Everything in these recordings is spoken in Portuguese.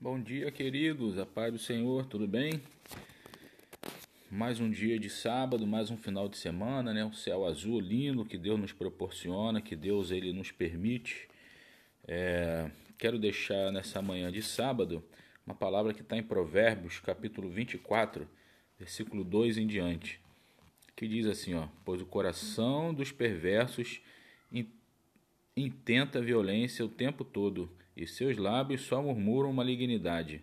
Bom dia, queridos. A paz do Senhor, tudo bem? Mais um dia de sábado, mais um final de semana, né? Um céu azul lindo que Deus nos proporciona, que Deus ele nos permite. É, quero deixar nessa manhã de sábado uma palavra que está em Provérbios, capítulo 24, versículo 2 em diante, que diz assim: ó, Pois o coração dos perversos intenta violência o tempo todo e seus lábios só murmuram malignidade.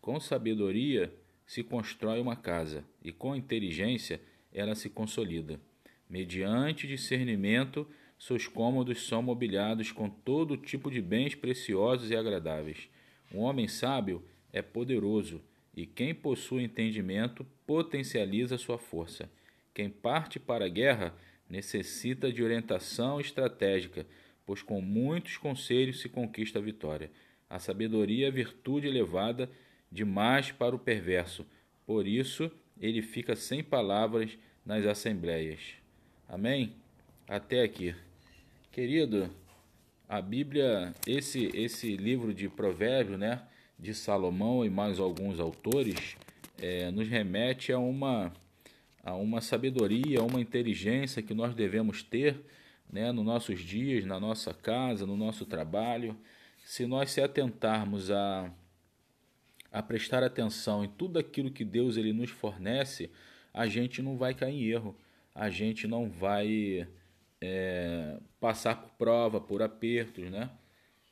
Com sabedoria se constrói uma casa, e com inteligência ela se consolida. Mediante discernimento, seus cômodos são mobiliados com todo tipo de bens preciosos e agradáveis. Um homem sábio é poderoso, e quem possui entendimento potencializa sua força. Quem parte para a guerra necessita de orientação estratégica pois com muitos conselhos se conquista a vitória. A sabedoria é virtude elevada demais para o perverso, por isso ele fica sem palavras nas assembleias. Amém? Até aqui. Querido, a Bíblia, esse, esse livro de Provérbios, né, de Salomão e mais alguns autores, é, nos remete a uma, a uma sabedoria, a uma inteligência que nós devemos ter né, nos nossos dias, na nossa casa, no nosso trabalho, se nós se atentarmos a, a prestar atenção em tudo aquilo que Deus ele nos fornece, a gente não vai cair em erro, a gente não vai é, passar por prova, por apertos, né?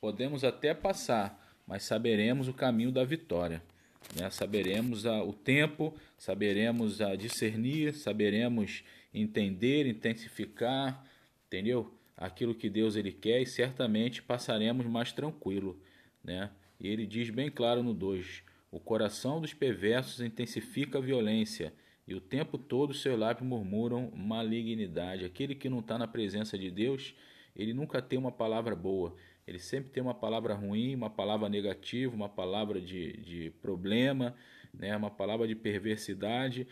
Podemos até passar, mas saberemos o caminho da vitória. Né? Saberemos a, o tempo, saberemos a discernir, saberemos entender, intensificar, entendeu? Aquilo que Deus ele quer e certamente passaremos mais tranquilo, né? E ele diz bem claro no 2: O coração dos perversos intensifica a violência e o tempo todo seus lábios murmuram malignidade. Aquele que não está na presença de Deus, ele nunca tem uma palavra boa. Ele sempre tem uma palavra ruim, uma palavra negativa, uma palavra de, de problema, né? uma palavra de perversidade.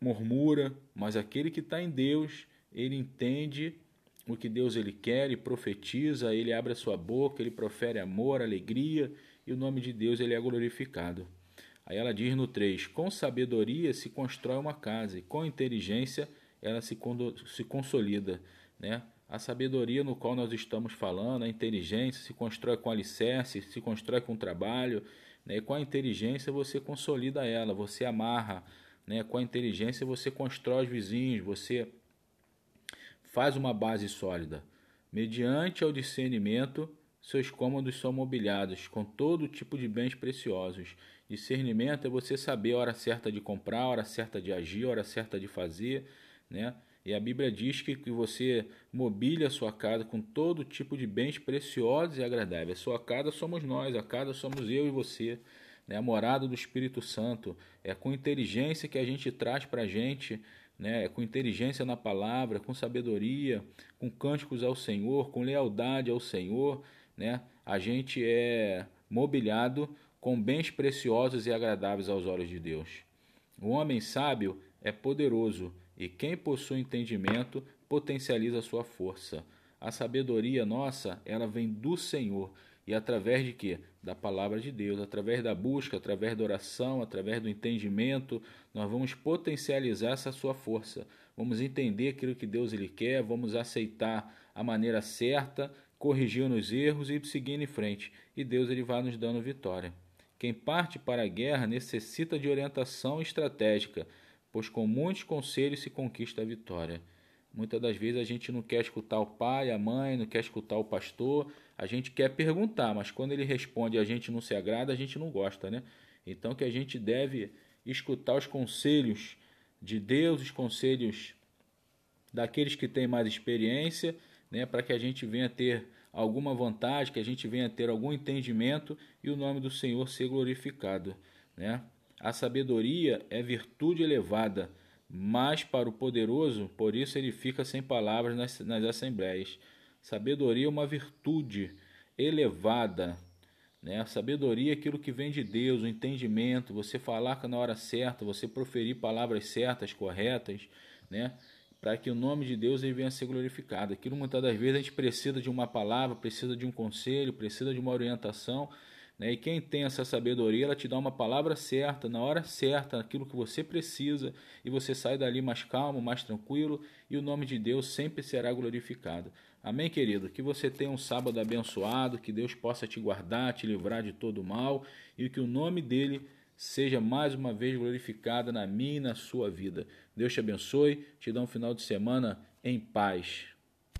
Murmura, mas aquele que está em Deus, ele entende o que Deus ele quer e profetiza, ele abre a sua boca, ele profere amor, alegria e o nome de Deus ele é glorificado. Aí ela diz no 3: Com sabedoria se constrói uma casa e com inteligência ela se, se consolida. Né? A sabedoria no qual nós estamos falando, a inteligência se constrói com alicerce, se constrói com trabalho, né? e com a inteligência você consolida ela, você amarra, né? com a inteligência você constrói os vizinhos, você faz uma base sólida. Mediante ao discernimento, seus cômodos são mobiliados com todo tipo de bens preciosos. Discernimento é você saber a hora certa de comprar, a hora certa de agir, a hora certa de fazer, né? E a Bíblia diz que, que você mobile a sua casa com todo tipo de bens preciosos e agradáveis. A sua casa somos nós, a casa somos eu e você. Né? A morada do Espírito Santo. É com inteligência que a gente traz para a gente né, com inteligência na palavra, com sabedoria, com cânticos ao Senhor, com lealdade ao Senhor, né, a gente é mobiliado com bens preciosos e agradáveis aos olhos de Deus. O homem sábio é poderoso e quem possui entendimento potencializa a sua força. A sabedoria nossa, ela vem do Senhor e através de quê? Da palavra de Deus, através da busca, através da oração, através do entendimento, nós vamos potencializar essa sua força. Vamos entender aquilo que Deus ele quer, vamos aceitar a maneira certa, corrigindo os erros e seguindo em frente. E Deus ele vai nos dando vitória. Quem parte para a guerra necessita de orientação estratégica, pois com muitos conselhos se conquista a vitória. Muitas das vezes a gente não quer escutar o pai, a mãe, não quer escutar o pastor, a gente quer perguntar, mas quando ele responde e a gente não se agrada, a gente não gosta, né? Então que a gente deve escutar os conselhos de Deus, os conselhos daqueles que têm mais experiência, né, para que a gente venha ter alguma vantagem, que a gente venha ter algum entendimento e o nome do Senhor ser glorificado, né? A sabedoria é virtude elevada mas para o poderoso, por isso ele fica sem palavras nas, nas assembleias. Sabedoria é uma virtude elevada. Né? A sabedoria é aquilo que vem de Deus, o entendimento, você falar na hora certa, você proferir palavras certas, corretas, né? para que o nome de Deus ele venha a ser glorificado. Aquilo muitas das vezes a gente precisa de uma palavra, precisa de um conselho, precisa de uma orientação, Né? E quem tem essa sabedoria, ela te dá uma palavra certa, na hora certa, aquilo que você precisa, e você sai dali mais calmo, mais tranquilo, e o nome de Deus sempre será glorificado. Amém, querido? Que você tenha um sábado abençoado, que Deus possa te guardar, te livrar de todo mal, e que o nome dele seja mais uma vez glorificado na minha e na sua vida. Deus te abençoe, te dá um final de semana em paz.